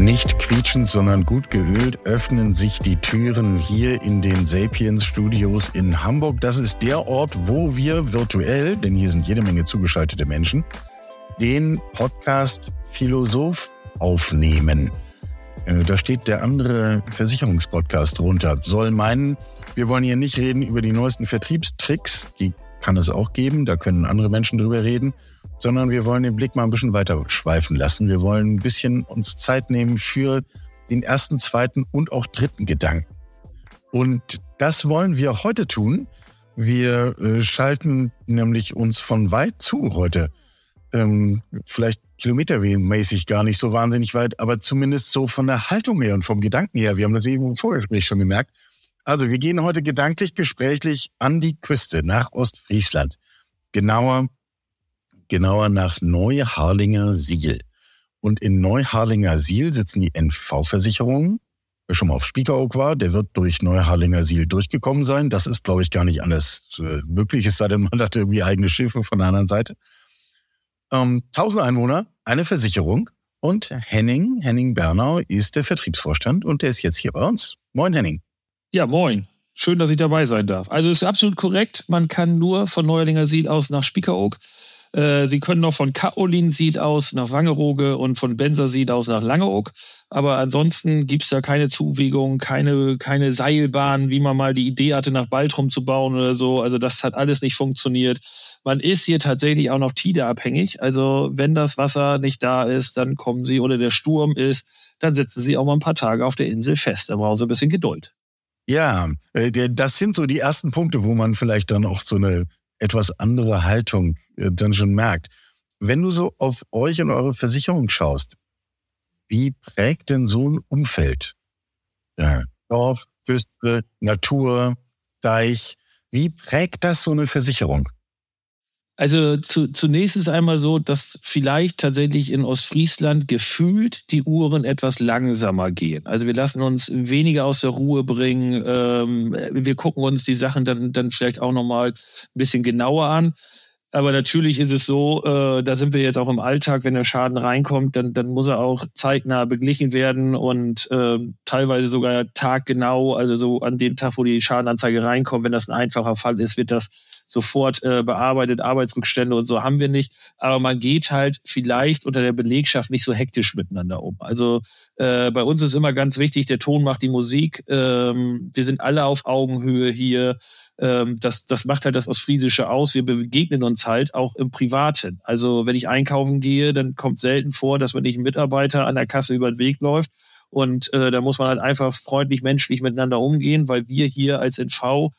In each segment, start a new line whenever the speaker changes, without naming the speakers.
Nicht quietschend, sondern gut geölt öffnen sich die Türen hier in den Sapiens Studios in Hamburg. Das ist der Ort, wo wir virtuell, denn hier sind jede Menge zugeschaltete Menschen, den Podcast Philosoph aufnehmen. Äh, da steht der andere Versicherungspodcast drunter. Soll meinen, wir wollen hier nicht reden über die neuesten Vertriebstricks, die kann es auch geben, da können andere Menschen drüber reden, sondern wir wollen den Blick mal ein bisschen weiter schweifen lassen. Wir wollen ein bisschen uns Zeit nehmen für den ersten, zweiten und auch dritten Gedanken. Und das wollen wir heute tun. Wir äh, schalten nämlich uns von weit zu heute. Ähm, vielleicht kilometermäßig gar nicht so wahnsinnig weit, aber zumindest so von der Haltung her und vom Gedanken her. Wir haben das eben im Vorgespräch schon gemerkt. Also wir gehen heute gedanklich, gesprächlich an die Küste nach Ostfriesland. Genauer genauer nach Neuharlinger Siel. Und in Neuharlinger Siel sitzen die NV-Versicherungen. Wer schon mal auf Spiekeroog war, der wird durch Neuharlinger Siel durchgekommen sein. Das ist, glaube ich, gar nicht anders äh, möglich, es sei denn, man hat irgendwie eigene Schiffe von der anderen Seite. Ähm, 1000 Einwohner, eine Versicherung. Und Henning, Henning Bernau ist der Vertriebsvorstand und der ist jetzt hier bei uns. Moin, Henning.
Ja, moin. Schön, dass ich dabei sein darf. Also ist absolut korrekt. Man kann nur von Neuerlinger Siel aus nach Spiekeroog. Äh, Sie können noch von Kaolin-Sied aus nach Wangerooge und von Bensersied aus nach Langeoog. Aber ansonsten gibt es da keine Zuwegung, keine, keine Seilbahn, wie man mal die Idee hatte, nach Baltrum zu bauen oder so. Also das hat alles nicht funktioniert. Man ist hier tatsächlich auch noch TIDA-abhängig. Also wenn das Wasser nicht da ist, dann kommen Sie oder der Sturm ist, dann sitzen Sie auch mal ein paar Tage auf der Insel fest. Da brauchen Sie ein bisschen Geduld.
Ja, äh, das sind so die ersten Punkte, wo man vielleicht dann auch so eine etwas andere Haltung äh, dann schon merkt. Wenn du so auf euch und eure Versicherung schaust, wie prägt denn so ein Umfeld? Ja, Dorf, Küste, Natur, Deich, wie prägt das so eine Versicherung?
Also zu, zunächst ist einmal so, dass vielleicht tatsächlich in Ostfriesland gefühlt die Uhren etwas langsamer gehen. Also wir lassen uns weniger aus der Ruhe bringen. Ähm, wir gucken uns die Sachen dann, dann vielleicht auch nochmal ein bisschen genauer an. Aber natürlich ist es so, äh, da sind wir jetzt auch im Alltag, wenn der Schaden reinkommt, dann, dann muss er auch zeitnah beglichen werden und äh, teilweise sogar taggenau, also so an dem Tag, wo die Schadenanzeige reinkommt, wenn das ein einfacher Fall ist, wird das sofort äh, bearbeitet, Arbeitsrückstände und so haben wir nicht. Aber man geht halt vielleicht unter der Belegschaft nicht so hektisch miteinander um. Also äh, bei uns ist immer ganz wichtig, der Ton macht die Musik. Ähm, wir sind alle auf Augenhöhe hier. Ähm, das, das macht halt das Ostfriesische aus. Wir begegnen uns halt auch im Privaten. Also wenn ich einkaufen gehe, dann kommt selten vor, dass wenn ich ein Mitarbeiter an der Kasse über den Weg läuft. Und äh, da muss man halt einfach freundlich, menschlich miteinander umgehen, weil wir hier als NV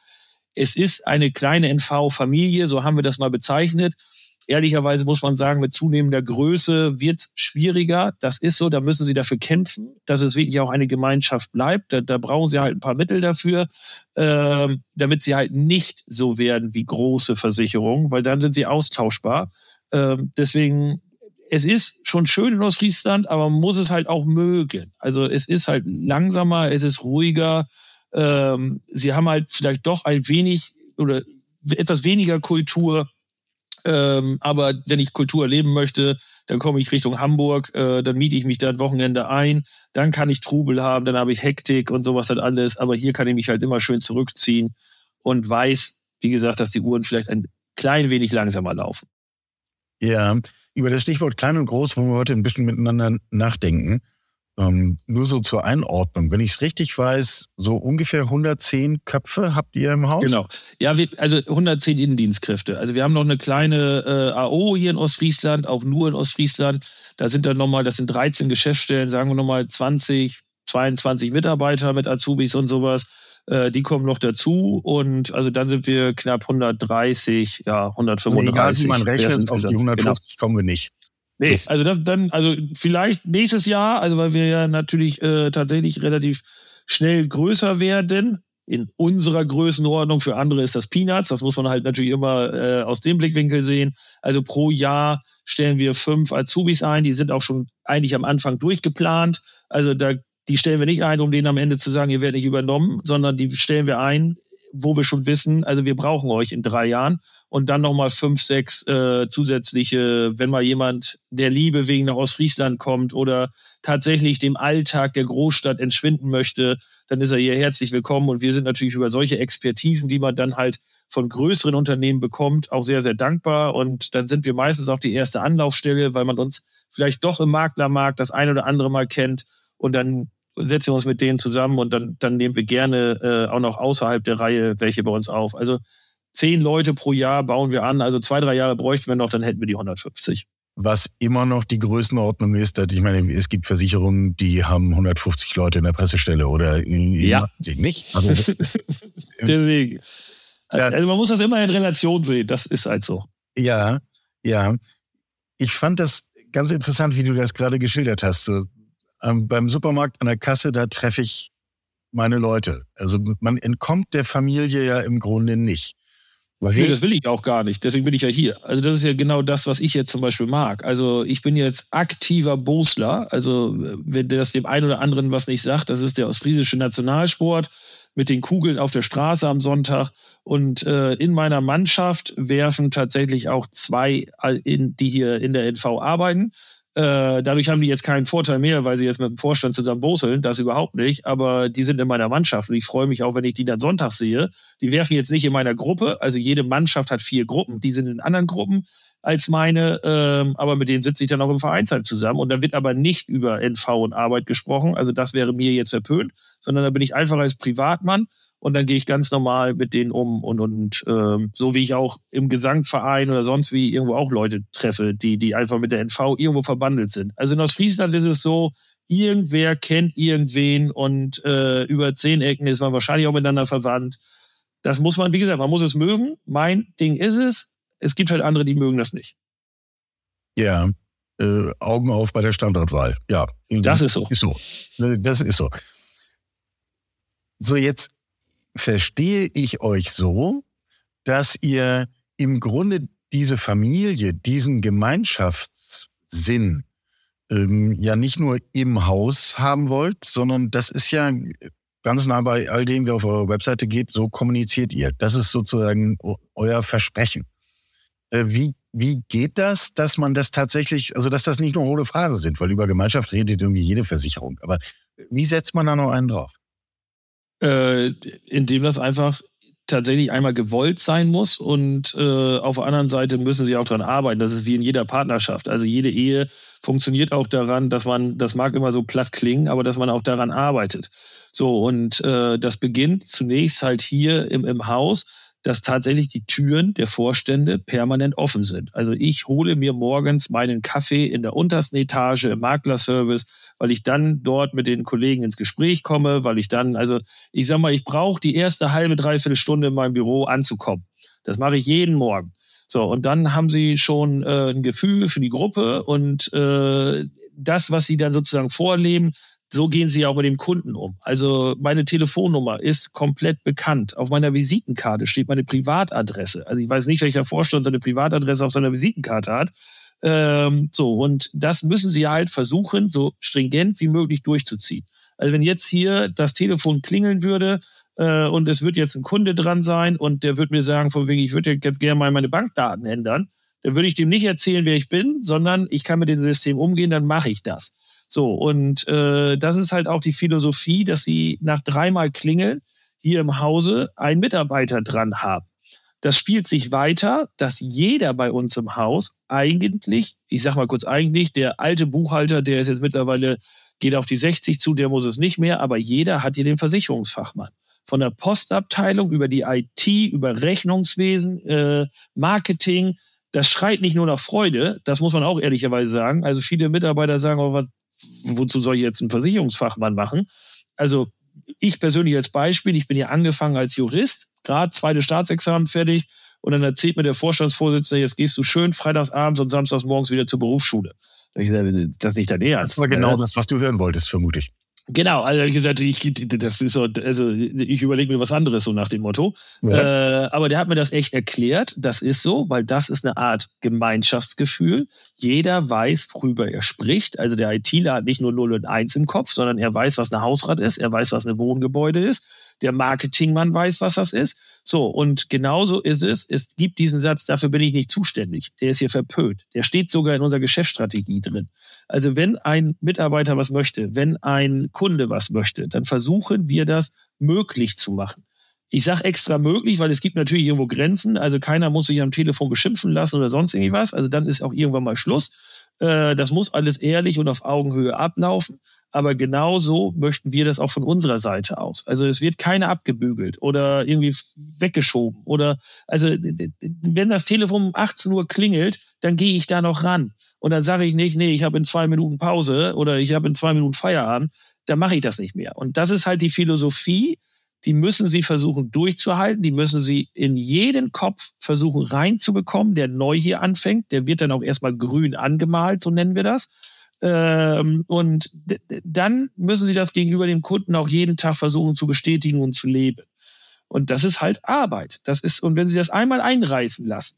es ist eine kleine NV-Familie, so haben wir das mal bezeichnet. Ehrlicherweise muss man sagen, mit zunehmender Größe wird es schwieriger. Das ist so, da müssen sie dafür kämpfen, dass es wirklich auch eine Gemeinschaft bleibt. Da, da brauchen sie halt ein paar Mittel dafür, äh, damit sie halt nicht so werden wie große Versicherungen, weil dann sind sie austauschbar. Äh, deswegen es ist schon schön in Ostfriesland, aber man muss es halt auch mögen. Also es ist halt langsamer, es ist ruhiger ähm, sie haben halt vielleicht doch ein wenig oder etwas weniger Kultur. Ähm, aber wenn ich Kultur erleben möchte, dann komme ich Richtung Hamburg, äh, dann miete ich mich da ein Wochenende ein, dann kann ich Trubel haben, dann habe ich Hektik und sowas halt alles. Aber hier kann ich mich halt immer schön zurückziehen und weiß, wie gesagt, dass die Uhren vielleicht ein klein wenig langsamer laufen.
Ja, über das Stichwort klein und groß wollen wir heute ein bisschen miteinander nachdenken. Ähm, nur so zur Einordnung. Wenn ich es richtig weiß, so ungefähr 110 Köpfe habt ihr im Haus?
Genau. Ja, wir, also 110 Innendienstkräfte. Also wir haben noch eine kleine äh, AO hier in Ostfriesland, auch nur in Ostfriesland. Da sind dann nochmal, das sind 13 Geschäftsstellen, sagen wir nochmal 20, 22 Mitarbeiter mit Azubis und sowas. Äh, die kommen noch dazu und also dann sind wir knapp 130, ja, 135. Also egal
wie man rechnet, auf die 150 genau. kommen wir nicht.
Nee, also das, dann, also vielleicht nächstes Jahr, also weil wir ja natürlich äh, tatsächlich relativ schnell größer werden. In unserer Größenordnung, für andere ist das Peanuts. Das muss man halt natürlich immer äh, aus dem Blickwinkel sehen. Also pro Jahr stellen wir fünf Azubis ein. Die sind auch schon eigentlich am Anfang durchgeplant. Also da, die stellen wir nicht ein, um denen am Ende zu sagen, ihr werdet nicht übernommen, sondern die stellen wir ein wo wir schon wissen, also wir brauchen euch in drei Jahren. Und dann nochmal fünf, sechs äh, zusätzliche, wenn mal jemand der Liebe wegen nach Ostfriesland kommt oder tatsächlich dem Alltag der Großstadt entschwinden möchte, dann ist er hier herzlich willkommen. Und wir sind natürlich über solche Expertisen, die man dann halt von größeren Unternehmen bekommt, auch sehr, sehr dankbar. Und dann sind wir meistens auch die erste Anlaufstelle, weil man uns vielleicht doch im Maklermarkt das ein oder andere Mal kennt. Und dann setzen wir uns mit denen zusammen und dann, dann nehmen wir gerne äh, auch noch außerhalb der Reihe welche bei uns auf. Also zehn Leute pro Jahr bauen wir an. Also zwei, drei Jahre bräuchten wir noch, dann hätten wir die 150.
Was immer noch die Größenordnung ist, dass ich meine, es gibt Versicherungen, die haben 150 Leute in der Pressestelle oder
ja.
nicht. Also das,
Deswegen. Also man muss das immer in Relation sehen. Das ist halt so.
Ja, ja. Ich fand das ganz interessant, wie du das gerade geschildert hast. So, ähm, beim Supermarkt an der Kasse, da treffe ich meine Leute. Also man entkommt der Familie ja im Grunde nicht.
Nee, das will ich auch gar nicht. Deswegen bin ich ja hier. Also das ist ja genau das, was ich jetzt zum Beispiel mag. Also ich bin jetzt aktiver Bosler. Also wenn das dem einen oder anderen was nicht sagt, das ist der ostfriesische Nationalsport mit den Kugeln auf der Straße am Sonntag. Und äh, in meiner Mannschaft werfen tatsächlich auch zwei, in, die hier in der NV arbeiten. Äh, dadurch haben die jetzt keinen Vorteil mehr, weil sie jetzt mit dem Vorstand zusammen boseln, das überhaupt nicht. Aber die sind in meiner Mannschaft und ich freue mich auch, wenn ich die dann Sonntag sehe. Die werfen jetzt nicht in meiner Gruppe, also jede Mannschaft hat vier Gruppen, die sind in anderen Gruppen als meine, ähm, aber mit denen sitze ich dann auch im Vereinsheim zusammen. Und da wird aber nicht über NV und Arbeit gesprochen, also das wäre mir jetzt verpönt, sondern da bin ich einfach als Privatmann und dann gehe ich ganz normal mit denen um und, und ähm, so wie ich auch im Gesangverein oder sonst wie irgendwo auch Leute treffe, die, die einfach mit der NV irgendwo verbandelt sind. Also in Ostfriesland ist es so, irgendwer kennt irgendwen und äh, über zehn Ecken ist man wahrscheinlich auch miteinander verwandt. Das muss man, wie gesagt, man muss es mögen. Mein Ding ist es. Es gibt halt andere, die mögen das nicht.
Ja, äh, Augen auf bei der Standortwahl. Ja.
Das ist so.
Ist so. Das ist so. So, jetzt verstehe ich euch so, dass ihr im Grunde diese Familie, diesen Gemeinschaftssinn ähm, ja nicht nur im Haus haben wollt, sondern das ist ja ganz nah bei all dem, wer auf eure Webseite geht, so kommuniziert ihr. Das ist sozusagen euer Versprechen. Äh, wie, wie geht das, dass man das tatsächlich, also dass das nicht nur hohle Phrasen sind, weil über Gemeinschaft redet irgendwie jede Versicherung. Aber wie setzt man da noch einen drauf?
Äh, indem das einfach tatsächlich einmal gewollt sein muss und äh, auf der anderen Seite müssen sie auch daran arbeiten. Das ist wie in jeder Partnerschaft. Also jede Ehe funktioniert auch daran, dass man, das mag immer so platt klingen, aber dass man auch daran arbeitet. So, und äh, das beginnt zunächst halt hier im, im Haus dass tatsächlich die Türen der Vorstände permanent offen sind. Also ich hole mir morgens meinen Kaffee in der untersten Etage im Maklerservice, weil ich dann dort mit den Kollegen ins Gespräch komme, weil ich dann, also ich sag mal, ich brauche die erste halbe, dreiviertel Stunde in meinem Büro anzukommen. Das mache ich jeden Morgen. So, und dann haben sie schon äh, ein Gefühl für die Gruppe und äh, das, was sie dann sozusagen vorleben, so gehen sie auch mit dem Kunden um. Also meine Telefonnummer ist komplett bekannt. Auf meiner Visitenkarte steht meine Privatadresse. Also ich weiß nicht, welcher Vorstand seine Privatadresse auf seiner Visitenkarte hat. Ähm, so, und das müssen sie halt versuchen, so stringent wie möglich durchzuziehen. Also wenn jetzt hier das Telefon klingeln würde, äh, und es wird jetzt ein Kunde dran sein und der wird mir sagen, von wegen, ich würde jetzt gerne mal meine Bankdaten ändern, dann würde ich dem nicht erzählen, wer ich bin, sondern ich kann mit dem System umgehen, dann mache ich das. So, und äh, das ist halt auch die Philosophie, dass sie nach dreimal Klingeln hier im Hause einen Mitarbeiter dran haben. Das spielt sich weiter, dass jeder bei uns im Haus eigentlich, ich sag mal kurz eigentlich, der alte Buchhalter, der ist jetzt mittlerweile, geht auf die 60 zu, der muss es nicht mehr, aber jeder hat hier den Versicherungsfachmann. Von der Postabteilung über die IT, über Rechnungswesen, äh, Marketing, das schreit nicht nur nach Freude, das muss man auch ehrlicherweise sagen. Also viele Mitarbeiter sagen, oh, was, wozu soll ich jetzt einen Versicherungsfachmann machen? Also ich persönlich als Beispiel, ich bin ja angefangen als Jurist, gerade zweite Staatsexamen fertig und dann erzählt mir der Vorstandsvorsitzende, jetzt gehst du schön freitagsabends und samstags morgens wieder zur Berufsschule. Das ist nicht dein Ernst.
Das war genau das, was du hören wolltest, vermute ich.
Genau, also ich gesagt, ich, das ist so, also ich überlege mir was anderes so nach dem Motto. Ja. Äh, aber der hat mir das echt erklärt. Das ist so, weil das ist eine Art Gemeinschaftsgefühl. Jeder weiß, worüber er spricht. Also der ITler hat nicht nur 0 und 1 im Kopf, sondern er weiß, was eine Hausrat ist, er weiß, was ein Wohngebäude ist. Der Marketingmann weiß, was das ist. So, und genauso ist es. Es gibt diesen Satz, dafür bin ich nicht zuständig. Der ist hier verpönt. Der steht sogar in unserer Geschäftsstrategie drin. Also wenn ein Mitarbeiter was möchte, wenn ein Kunde was möchte, dann versuchen wir das möglich zu machen. Ich sage extra möglich, weil es gibt natürlich irgendwo Grenzen. Also keiner muss sich am Telefon beschimpfen lassen oder sonst irgendwas. Also dann ist auch irgendwann mal Schluss. Äh, das muss alles ehrlich und auf Augenhöhe ablaufen. Aber genauso möchten wir das auch von unserer Seite aus. Also es wird keiner abgebügelt oder irgendwie weggeschoben. Oder also wenn das Telefon um 18 Uhr klingelt, dann gehe ich da noch ran. Und dann sage ich nicht, nee, ich habe in zwei Minuten Pause oder ich habe in zwei Minuten Feierabend. Dann mache ich das nicht mehr. Und das ist halt die Philosophie, die müssen sie versuchen durchzuhalten, die müssen sie in jeden Kopf versuchen reinzubekommen, der neu hier anfängt. Der wird dann auch erstmal grün angemalt, so nennen wir das. Ähm, und dann müssen sie das gegenüber dem Kunden auch jeden Tag versuchen zu bestätigen und zu leben. Und das ist halt Arbeit. Das ist, und wenn sie das einmal einreißen lassen,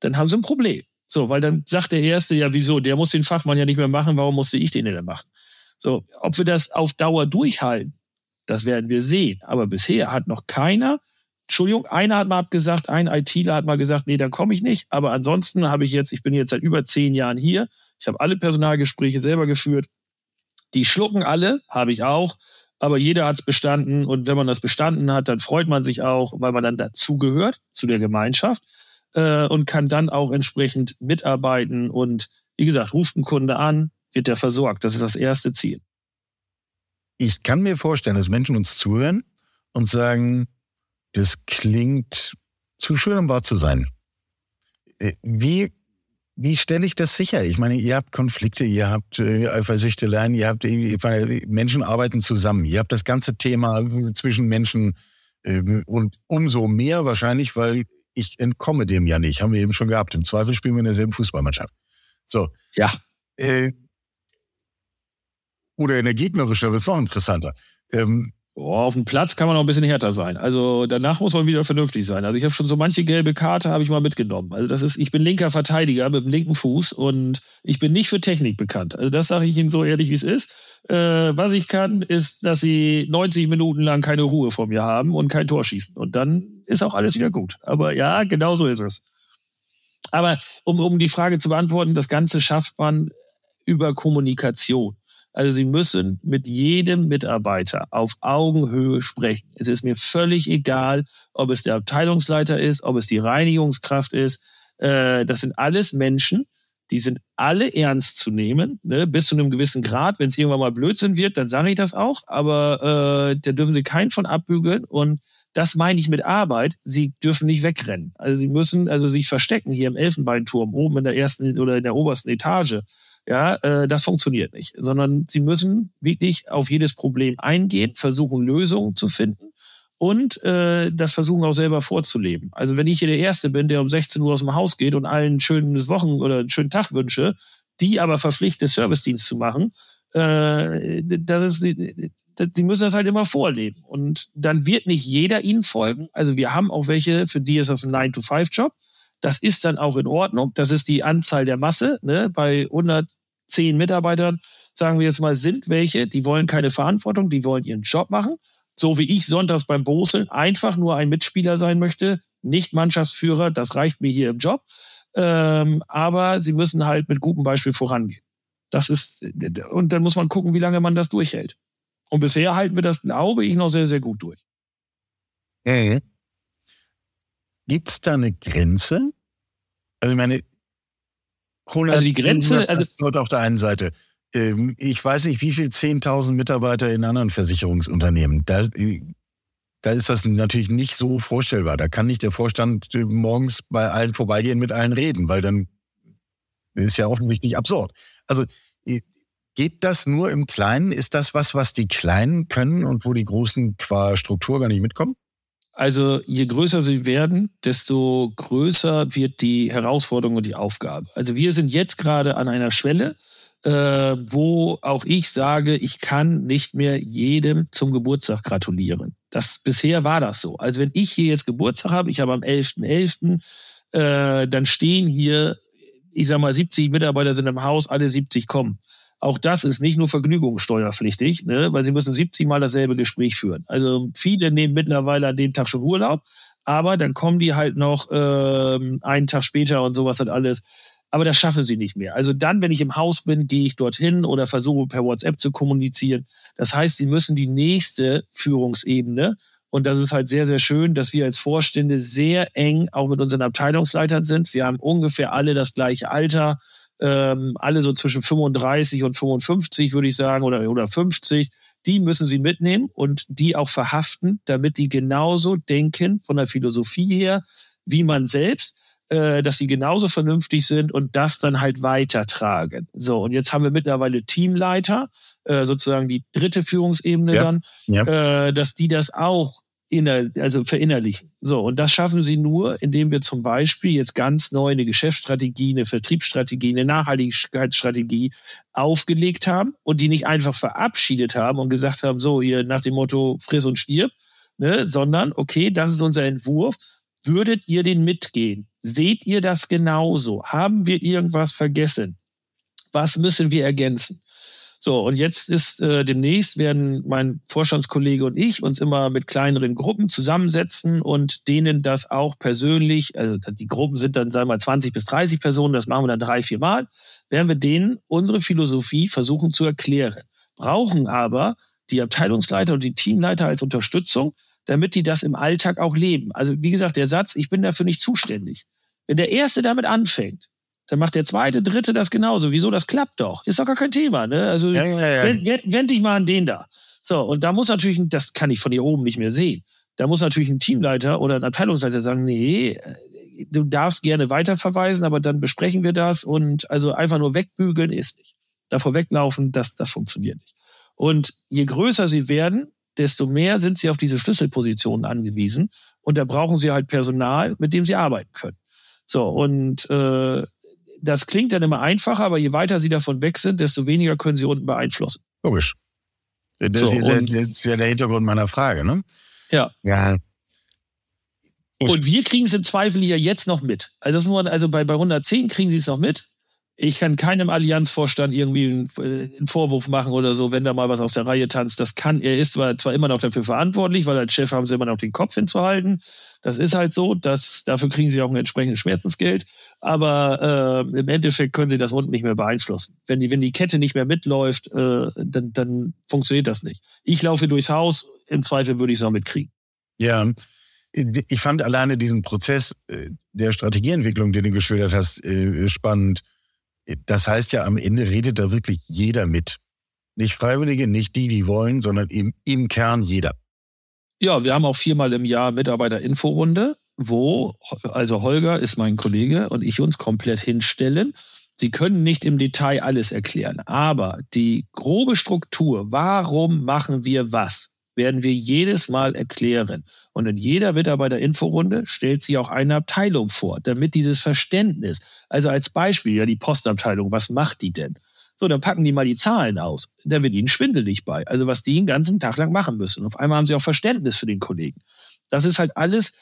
dann haben sie ein Problem. So, weil dann sagt der Erste, ja, wieso? Der muss den Fachmann ja nicht mehr machen, warum musste ich den denn machen? So, ob wir das auf Dauer durchhalten, das werden wir sehen. Aber bisher hat noch keiner, Entschuldigung, einer hat mal abgesagt, ein ITler hat mal gesagt, nee, dann komme ich nicht. Aber ansonsten habe ich jetzt, ich bin jetzt seit über zehn Jahren hier. Ich habe alle Personalgespräche selber geführt. Die schlucken alle, habe ich auch. Aber jeder hat es bestanden. Und wenn man das bestanden hat, dann freut man sich auch, weil man dann dazugehört zu der Gemeinschaft äh, und kann dann auch entsprechend mitarbeiten. Und wie gesagt, ruft ein Kunde an, wird der versorgt. Das ist das erste Ziel
ich kann mir vorstellen, dass Menschen uns zuhören und sagen, das klingt zu schön, um wahr zu sein. Äh, wie, wie stelle ich das sicher? Ich meine, ihr habt Konflikte, ihr habt äh, Eifersüchteleien, ihr habt meine, Menschen arbeiten zusammen. Ihr habt das ganze Thema zwischen Menschen äh, und umso mehr wahrscheinlich, weil ich entkomme dem ja nicht. Haben wir eben schon gehabt. Im Zweifel spielen wir in derselben Fußballmannschaft. So.
Ja.
Äh, oder in der gegnerischen, das ist noch interessanter. Ähm,
Oh, auf dem Platz kann man noch ein bisschen härter sein. Also danach muss man wieder vernünftig sein. Also ich habe schon so manche gelbe Karte habe ich mal mitgenommen. Also das ist, ich bin linker Verteidiger mit dem linken Fuß und ich bin nicht für Technik bekannt. Also das sage ich Ihnen so ehrlich, wie es ist. Äh, was ich kann, ist, dass Sie 90 Minuten lang keine Ruhe vor mir haben und kein Tor schießen. Und dann ist auch alles wieder gut. Aber ja, genau so ist es. Aber um, um die Frage zu beantworten, das Ganze schafft man über Kommunikation. Also Sie müssen mit jedem Mitarbeiter auf Augenhöhe sprechen. Es ist mir völlig egal, ob es der Abteilungsleiter ist, ob es die Reinigungskraft ist. Äh, das sind alles Menschen, die sind alle ernst zu nehmen, ne, bis zu einem gewissen Grad. Wenn es irgendwann mal Blödsinn wird, dann sage ich das auch, aber äh, da dürfen Sie keinen von abbügeln und das meine ich mit Arbeit. Sie dürfen nicht wegrennen. Also sie müssen also sich verstecken hier im Elfenbeinturm oben in der ersten oder in der obersten Etage ja, äh, das funktioniert nicht, sondern sie müssen wirklich auf jedes Problem eingehen, versuchen Lösungen zu finden und äh, das versuchen auch selber vorzuleben. Also wenn ich hier der Erste bin, der um 16 Uhr aus dem Haus geht und allen ein schönes Wochen oder einen schönen Tag wünsche, die aber verpflichtet, Servicedienst zu machen, äh, das ist, die müssen das halt immer vorleben. Und dann wird nicht jeder ihnen folgen. Also wir haben auch welche, für die ist das ein 9-to-5-Job. Das ist dann auch in Ordnung. Das ist die Anzahl der Masse. Ne? Bei 110 Mitarbeitern, sagen wir jetzt mal, sind welche, die wollen keine Verantwortung, die wollen ihren Job machen. So wie ich sonntags beim Boseln einfach nur ein Mitspieler sein möchte, nicht Mannschaftsführer, das reicht mir hier im Job. Ähm, aber sie müssen halt mit gutem Beispiel vorangehen. Das ist, und dann muss man gucken, wie lange man das durchhält. Und bisher halten wir das, glaube ich, noch sehr, sehr gut durch.
Mhm. Gibt es da eine Grenze? Also ich meine,
100, also die Grenze
also auf der einen Seite. Ähm, ich weiß nicht, wie viel 10.000 Mitarbeiter in anderen Versicherungsunternehmen. Da, da ist das natürlich nicht so vorstellbar. Da kann nicht der Vorstand äh, morgens bei allen vorbeigehen, mit allen reden, weil dann ist ja offensichtlich absurd. Also geht das nur im Kleinen? Ist das was, was die Kleinen können und wo die Großen qua Struktur gar nicht mitkommen?
Also je größer sie werden, desto größer wird die Herausforderung und die Aufgabe. Also wir sind jetzt gerade an einer Schwelle, äh, wo auch ich sage, ich kann nicht mehr jedem zum Geburtstag gratulieren. Das bisher war das so. Also wenn ich hier jetzt Geburtstag habe, ich habe am 11.11., .11., äh, dann stehen hier, ich sag mal, 70 Mitarbeiter sind im Haus, alle 70 kommen. Auch das ist nicht nur vergnügungssteuerpflichtig, ne, weil sie müssen 70 Mal dasselbe Gespräch führen. Also viele nehmen mittlerweile an dem Tag schon Urlaub, aber dann kommen die halt noch äh, einen Tag später und sowas hat alles. Aber das schaffen sie nicht mehr. Also dann, wenn ich im Haus bin, gehe ich dorthin oder versuche per WhatsApp zu kommunizieren. Das heißt, sie müssen die nächste Führungsebene und das ist halt sehr, sehr schön, dass wir als Vorstände sehr eng auch mit unseren Abteilungsleitern sind. Wir haben ungefähr alle das gleiche Alter, ähm, alle so zwischen 35 und 55, würde ich sagen, oder, oder 50. Die müssen sie mitnehmen und die auch verhaften, damit die genauso denken von der Philosophie her, wie man selbst, äh, dass sie genauso vernünftig sind und das dann halt weitertragen. So, und jetzt haben wir mittlerweile Teamleiter, äh, sozusagen die dritte Führungsebene ja. dann, ja. Äh, dass die das auch inner, also verinnerlichen. So, und das schaffen sie nur, indem wir zum Beispiel jetzt ganz neu eine Geschäftsstrategie, eine Vertriebsstrategie, eine Nachhaltigkeitsstrategie aufgelegt haben und die nicht einfach verabschiedet haben und gesagt haben, so hier nach dem Motto friss und stirb, ne, sondern okay, das ist unser Entwurf. Würdet ihr den mitgehen? Seht ihr das genauso? Haben wir irgendwas vergessen? Was müssen wir ergänzen? So, und jetzt ist äh, demnächst werden mein Vorstandskollege und ich uns immer mit kleineren Gruppen zusammensetzen und denen das auch persönlich, also die Gruppen sind dann, sagen wir mal, 20 bis 30 Personen, das machen wir dann drei, vier Mal, werden wir denen unsere Philosophie versuchen zu erklären. Brauchen aber die Abteilungsleiter und die Teamleiter als Unterstützung, damit die das im Alltag auch leben. Also wie gesagt, der Satz, ich bin dafür nicht zuständig. Wenn der Erste damit anfängt, dann macht der zweite, dritte das genauso. Wieso? Das klappt doch. Ist doch gar kein Thema. Ne? Also ja, ja, ja. Wend, wend dich mal an den da. So, und da muss natürlich, das kann ich von hier oben nicht mehr sehen. Da muss natürlich ein Teamleiter oder ein Abteilungsleiter sagen, nee, äh, du darfst gerne weiterverweisen, aber dann besprechen wir das und also einfach nur wegbügeln ist nicht. Davor weglaufen, das, das funktioniert nicht. Und je größer sie werden, desto mehr sind sie auf diese Schlüsselpositionen angewiesen und da brauchen sie halt Personal, mit dem sie arbeiten können. So, und äh, das klingt dann immer einfacher, aber je weiter sie davon weg sind, desto weniger können sie unten beeinflussen.
Logisch. Das, so, ist, ja, das ist ja der Hintergrund meiner Frage, ne?
Ja. Ja. Und wir kriegen es im Zweifel ja jetzt noch mit. Also, man, also bei, bei 110 kriegen sie es noch mit. Ich kann keinem Allianzvorstand irgendwie einen, äh, einen, Vorwurf machen oder so, wenn da mal was aus der Reihe tanzt. Das kann, er ist zwar, zwar immer noch dafür verantwortlich, weil als Chef haben sie immer noch den Kopf hinzuhalten. Das ist halt so, dass, dafür kriegen sie auch ein entsprechendes Schmerzensgeld. Aber äh, im Endeffekt können sie das unten nicht mehr beeinflussen. Wenn die, wenn die Kette nicht mehr mitläuft, äh, dann, dann funktioniert das nicht. Ich laufe durchs Haus, im Zweifel würde ich es auch mitkriegen.
Ja, ich fand alleine diesen Prozess äh, der Strategieentwicklung, den du geschildert hast, äh, spannend das heißt ja, am Ende redet da wirklich jeder mit. Nicht Freiwillige, nicht die, die wollen, sondern im, im Kern jeder.
Ja, wir haben auch viermal im Jahr Mitarbeiter-Inforunde, wo, also Holger ist mein Kollege und ich uns komplett hinstellen. Sie können nicht im Detail alles erklären, aber die grobe Struktur, warum machen wir was, werden wir jedes Mal erklären. Und in jeder Mitarbeiter-Inforunde stellt sie auch eine Abteilung vor, damit dieses Verständnis, also als Beispiel, ja, die Postabteilung, was macht die denn? So, dann packen die mal die Zahlen aus. Da wird ihnen schwindelig bei. Also was die den ganzen Tag lang machen müssen. Auf einmal haben sie auch Verständnis für den Kollegen. Das ist halt alles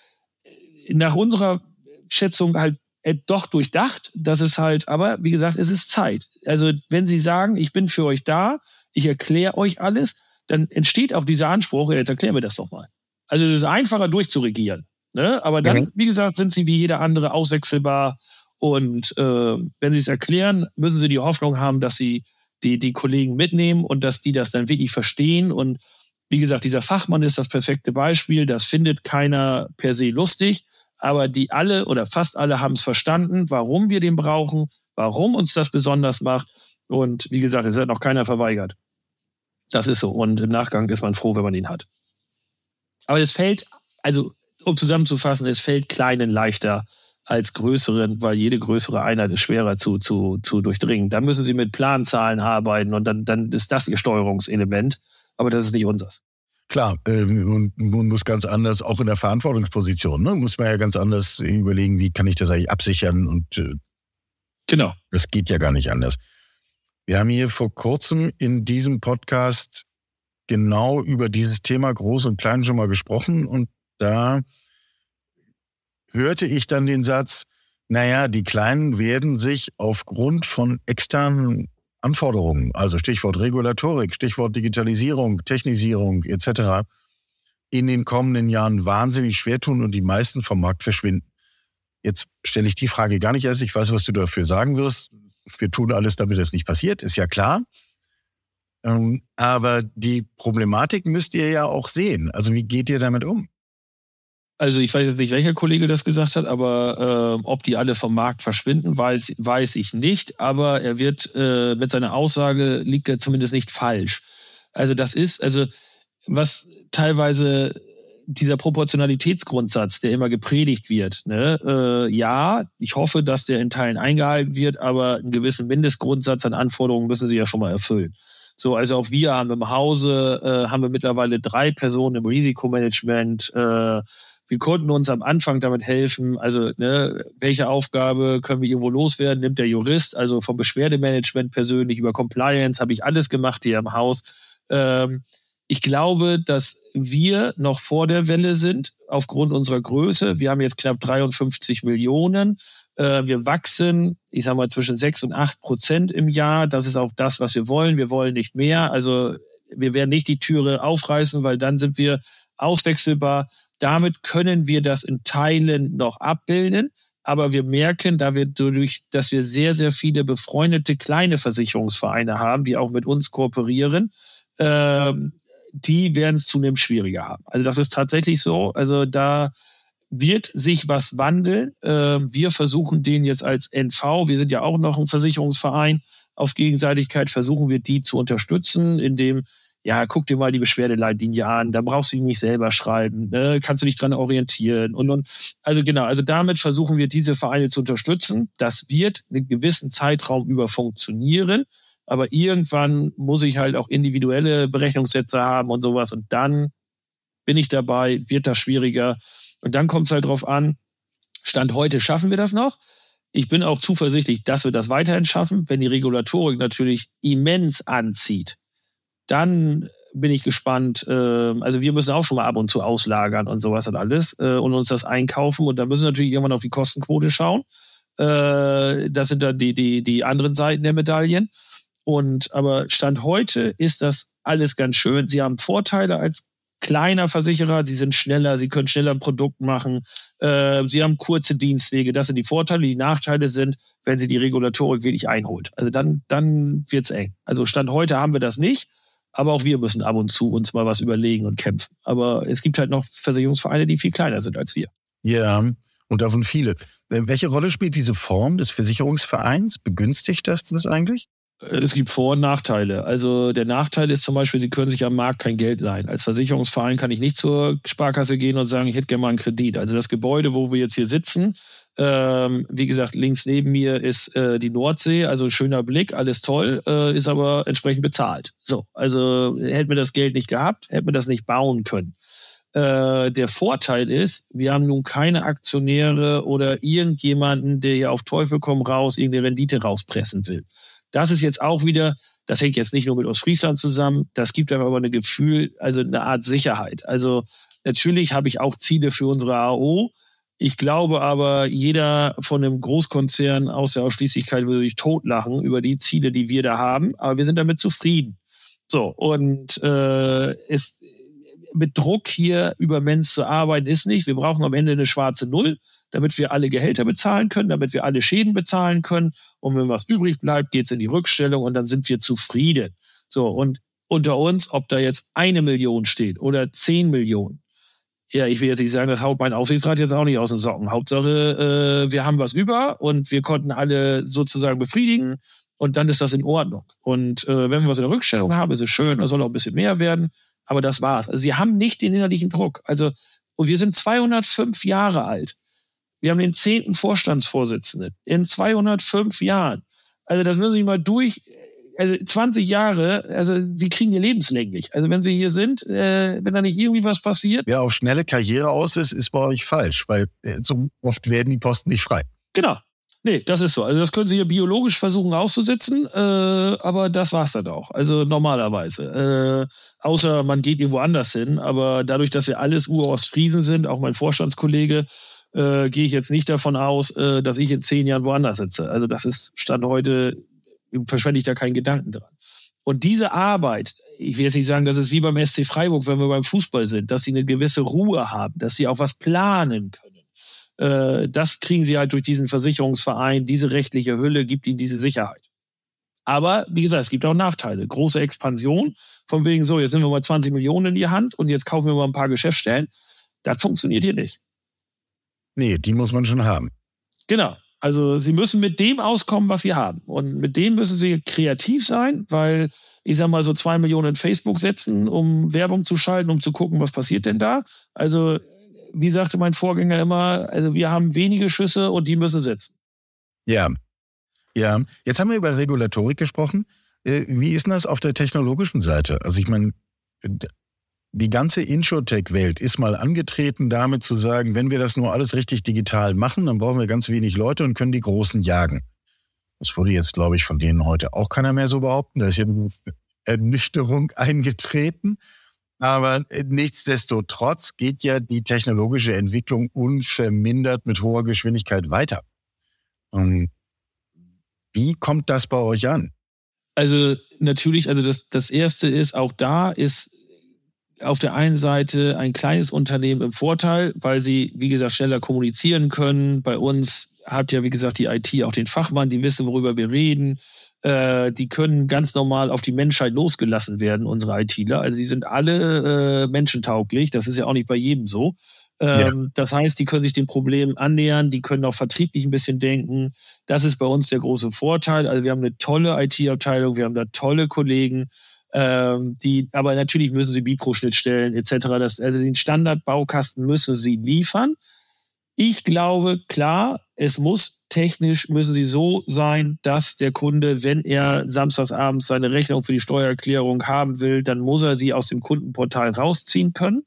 äh, nach unserer Schätzung halt äh, doch durchdacht. Das ist halt, aber wie gesagt, es ist Zeit. Also wenn Sie sagen, ich bin für euch da, ich erkläre euch alles, dann entsteht auch dieser Anspruch, jetzt erklären wir das doch mal. Also es ist einfacher durchzuregieren. Ne? Aber dann, mhm. wie gesagt, sind sie wie jeder andere auswechselbar. Und äh, wenn sie es erklären, müssen sie die Hoffnung haben, dass sie die, die Kollegen mitnehmen und dass die das dann wirklich verstehen. Und wie gesagt, dieser Fachmann ist das perfekte Beispiel. Das findet keiner per se lustig. Aber die alle oder fast alle haben es verstanden, warum wir den brauchen, warum uns das besonders macht. Und wie gesagt, es hat noch keiner verweigert. Das ist so. Und im Nachgang ist man froh, wenn man ihn hat. Aber es fällt, also um zusammenzufassen, es fällt kleinen leichter als größeren, weil jede größere Einheit ist schwerer zu, zu, zu durchdringen. Da müssen sie mit Planzahlen arbeiten und dann, dann ist das ihr Steuerungselement. Aber das ist nicht unseres.
Klar, äh, und man muss ganz anders, auch in der Verantwortungsposition, ne, muss man ja ganz anders überlegen, wie kann ich das eigentlich absichern und äh,
genau.
Das geht ja gar nicht anders. Wir haben hier vor kurzem in diesem Podcast genau über dieses Thema Groß und Klein schon mal gesprochen und da hörte ich dann den Satz, naja, die Kleinen werden sich aufgrund von externen Anforderungen, also Stichwort Regulatorik, Stichwort Digitalisierung, Technisierung etc., in den kommenden Jahren wahnsinnig schwer tun und die meisten vom Markt verschwinden. Jetzt stelle ich die Frage gar nicht erst. Ich weiß, was du dafür sagen wirst. Wir tun alles, damit das nicht passiert, ist ja klar. Ähm, aber die Problematik müsst ihr ja auch sehen. Also wie geht ihr damit um?
Also ich weiß jetzt nicht, welcher Kollege das gesagt hat, aber äh, ob die alle vom Markt verschwinden, weiß, weiß ich nicht. Aber er wird äh, mit seiner Aussage liegt er zumindest nicht falsch. Also das ist, also was teilweise dieser Proportionalitätsgrundsatz, der immer gepredigt wird, ne, äh, ja, ich hoffe, dass der in Teilen eingehalten wird, aber einen gewissen Mindestgrundsatz an Anforderungen müssen sie ja schon mal erfüllen. So, also auch wir haben im Hause, äh, haben wir mittlerweile drei Personen im Risikomanagement. Äh, wir konnten uns am Anfang damit helfen. Also, ne, welche Aufgabe können wir irgendwo loswerden? Nimmt der Jurist, also vom Beschwerdemanagement persönlich über Compliance, habe ich alles gemacht hier im Haus. Ähm, ich glaube, dass wir noch vor der Welle sind, aufgrund unserer Größe. Wir haben jetzt knapp 53 Millionen. Äh, wir wachsen, ich sage mal, zwischen 6 und 8 Prozent im Jahr. Das ist auch das, was wir wollen. Wir wollen nicht mehr. Also wir werden nicht die Türe aufreißen, weil dann sind wir auswechselbar. Damit können wir das in Teilen noch abbilden. Aber wir merken, da wir dadurch, dass wir sehr, sehr viele befreundete kleine Versicherungsvereine haben, die auch mit uns kooperieren, ähm, die werden es zunehmend schwieriger haben. Also das ist tatsächlich so. Also da wird sich was wandeln. Ähm, wir versuchen den jetzt als NV, wir sind ja auch noch ein Versicherungsverein, auf Gegenseitigkeit versuchen wir die zu unterstützen, indem ja, guck dir mal die Beschwerdeleitlinie an, da brauchst du die nicht selber schreiben, ne? kannst du dich dran orientieren und, und also genau, also damit versuchen wir diese Vereine zu unterstützen. Das wird einen gewissen Zeitraum über funktionieren. Aber irgendwann muss ich halt auch individuelle Berechnungssätze haben und sowas. Und dann bin ich dabei, wird das schwieriger. Und dann kommt es halt drauf an, Stand heute schaffen wir das noch. Ich bin auch zuversichtlich, dass wir das weiterhin schaffen. Wenn die Regulatorik natürlich immens anzieht, dann bin ich gespannt. Ähm, also wir müssen auch schon mal ab und zu auslagern und sowas und alles äh, und uns das einkaufen. Und da müssen wir natürlich irgendwann auf die Kostenquote schauen. Äh, das sind dann die, die, die anderen Seiten der Medaillen. Und aber Stand heute ist das alles ganz schön. Sie haben Vorteile als kleiner Versicherer, sie sind schneller, sie können schneller ein Produkt machen, äh, sie haben kurze Dienstwege. Das sind die Vorteile. Die Nachteile sind, wenn sie die Regulatorik wirklich einholt. Also dann, dann wird's eng. Also Stand heute haben wir das nicht. Aber auch wir müssen ab und zu uns mal was überlegen und kämpfen. Aber es gibt halt noch Versicherungsvereine, die viel kleiner sind als wir.
Ja, und davon viele. Äh, welche Rolle spielt diese Form des Versicherungsvereins? Begünstigt das das eigentlich?
Es gibt Vor- und Nachteile. Also der Nachteil ist zum Beispiel, Sie können sich am Markt kein Geld leihen. Als Versicherungsverein kann ich nicht zur Sparkasse gehen und sagen, ich hätte gerne mal einen Kredit. Also das Gebäude, wo wir jetzt hier sitzen, ähm, wie gesagt, links neben mir ist äh, die Nordsee, also schöner Blick, alles toll, äh, ist aber entsprechend bezahlt. So, also hätten wir das Geld nicht gehabt, hätten wir das nicht bauen können. Äh, der Vorteil ist, wir haben nun keine Aktionäre oder irgendjemanden, der hier auf Teufel komm raus irgendeine Rendite rauspressen will. Das ist jetzt auch wieder, das hängt jetzt nicht nur mit Ostfriesland zusammen, das gibt einem aber ein Gefühl, also eine Art Sicherheit. Also natürlich habe ich auch Ziele für unsere AO. Ich glaube aber, jeder von einem Großkonzern aus der Ausschließlichkeit würde sich totlachen über die Ziele, die wir da haben. Aber wir sind damit zufrieden. So, und äh, es, mit Druck hier über Mensch zu arbeiten ist nicht. Wir brauchen am Ende eine schwarze Null damit wir alle Gehälter bezahlen können, damit wir alle Schäden bezahlen können. Und wenn was übrig bleibt, geht es in die Rückstellung und dann sind wir zufrieden. So, und unter uns, ob da jetzt eine Million steht oder zehn Millionen. Ja, ich will jetzt nicht sagen, das haut mein Aufsichtsrat jetzt auch nicht aus den Socken. Hauptsache, äh, wir haben was über und wir konnten alle sozusagen befriedigen und dann ist das in Ordnung. Und äh, wenn wir was in der Rückstellung haben, ist es schön, da soll auch ein bisschen mehr werden, aber das war's. Also sie haben nicht den innerlichen Druck. Also, und wir sind 205 Jahre alt. Wir haben den zehnten Vorstandsvorsitzenden in 205 Jahren. Also das müssen Sie mal durch, also 20 Jahre, also Sie kriegen hier lebenslänglich. Also wenn Sie hier sind, äh, wenn da nicht irgendwie was passiert.
Wer auf schnelle Karriere aus ist, ist bei euch falsch, weil äh, so oft werden die Posten nicht frei.
Genau. Nee, das ist so. Also das können Sie hier biologisch versuchen auszusitzen, äh, aber das war's dann auch. Also normalerweise. Äh, außer man geht irgendwo anders hin. Aber dadurch, dass wir alles Urostfriesen sind, auch mein Vorstandskollege, äh, gehe ich jetzt nicht davon aus, äh, dass ich in zehn Jahren woanders sitze. Also das ist Stand heute verschwende ich da keinen Gedanken dran. Und diese Arbeit, ich will jetzt nicht sagen, dass es wie beim SC Freiburg, wenn wir beim Fußball sind, dass sie eine gewisse Ruhe haben, dass sie auch was planen können. Äh, das kriegen sie halt durch diesen Versicherungsverein. Diese rechtliche Hülle gibt ihnen diese Sicherheit. Aber wie gesagt, es gibt auch Nachteile. Große Expansion, von wegen so, jetzt sind wir mal 20 Millionen in die Hand und jetzt kaufen wir mal ein paar Geschäftsstellen. Das funktioniert hier nicht.
Nee, die muss man schon haben.
Genau. Also sie müssen mit dem auskommen, was sie haben. Und mit dem müssen sie kreativ sein, weil ich sag mal so zwei Millionen in Facebook setzen, um Werbung zu schalten, um zu gucken, was passiert denn da. Also, wie sagte mein Vorgänger immer, also wir haben wenige Schüsse und die müssen sitzen.
Ja. Ja. Jetzt haben wir über Regulatorik gesprochen. Äh, wie ist denn das auf der technologischen Seite? Also ich meine, die ganze Insurtech-Welt ist mal angetreten, damit zu sagen, wenn wir das nur alles richtig digital machen, dann brauchen wir ganz wenig Leute und können die Großen jagen. Das würde jetzt, glaube ich, von denen heute auch keiner mehr so behaupten. Da ist eine Ernüchterung eingetreten. Aber nichtsdestotrotz geht ja die technologische Entwicklung unvermindert mit hoher Geschwindigkeit weiter. Und wie kommt das bei euch an?
Also natürlich, also das, das erste ist, auch da ist auf der einen Seite ein kleines Unternehmen im Vorteil, weil sie, wie gesagt, schneller kommunizieren können. Bei uns hat ja, wie gesagt, die IT auch den Fachmann, die wissen, worüber wir reden. Äh, die können ganz normal auf die Menschheit losgelassen werden, unsere ITler. Also die sind alle äh, menschentauglich. Das ist ja auch nicht bei jedem so. Ähm, ja. Das heißt, die können sich den Problemen annähern, die können auch vertrieblich ein bisschen denken. Das ist bei uns der große Vorteil. Also wir haben eine tolle IT-Abteilung, wir haben da tolle Kollegen ähm, die, aber natürlich müssen sie Bipro-Schnittstellen etc. Das, also den Standardbaukasten müssen sie liefern. Ich glaube, klar, es muss technisch, müssen sie so sein, dass der Kunde, wenn er samstagsabends seine Rechnung für die Steuererklärung haben will, dann muss er sie aus dem Kundenportal rausziehen können.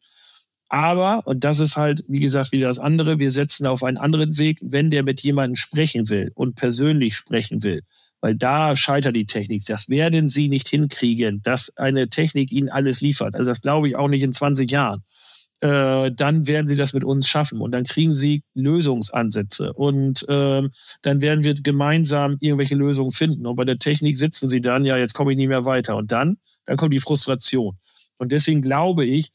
Aber, und das ist halt, wie gesagt, wieder das andere, wir setzen auf einen anderen Weg, wenn der mit jemandem sprechen will und persönlich sprechen will, weil da scheitert die Technik. Das werden sie nicht hinkriegen, dass eine Technik ihnen alles liefert. Also das glaube ich auch nicht in 20 Jahren. Äh, dann werden sie das mit uns schaffen und dann kriegen sie Lösungsansätze und äh, dann werden wir gemeinsam irgendwelche Lösungen finden. Und bei der Technik sitzen sie dann, ja, jetzt komme ich nicht mehr weiter. Und dann, dann kommt die Frustration. Und deswegen glaube ich,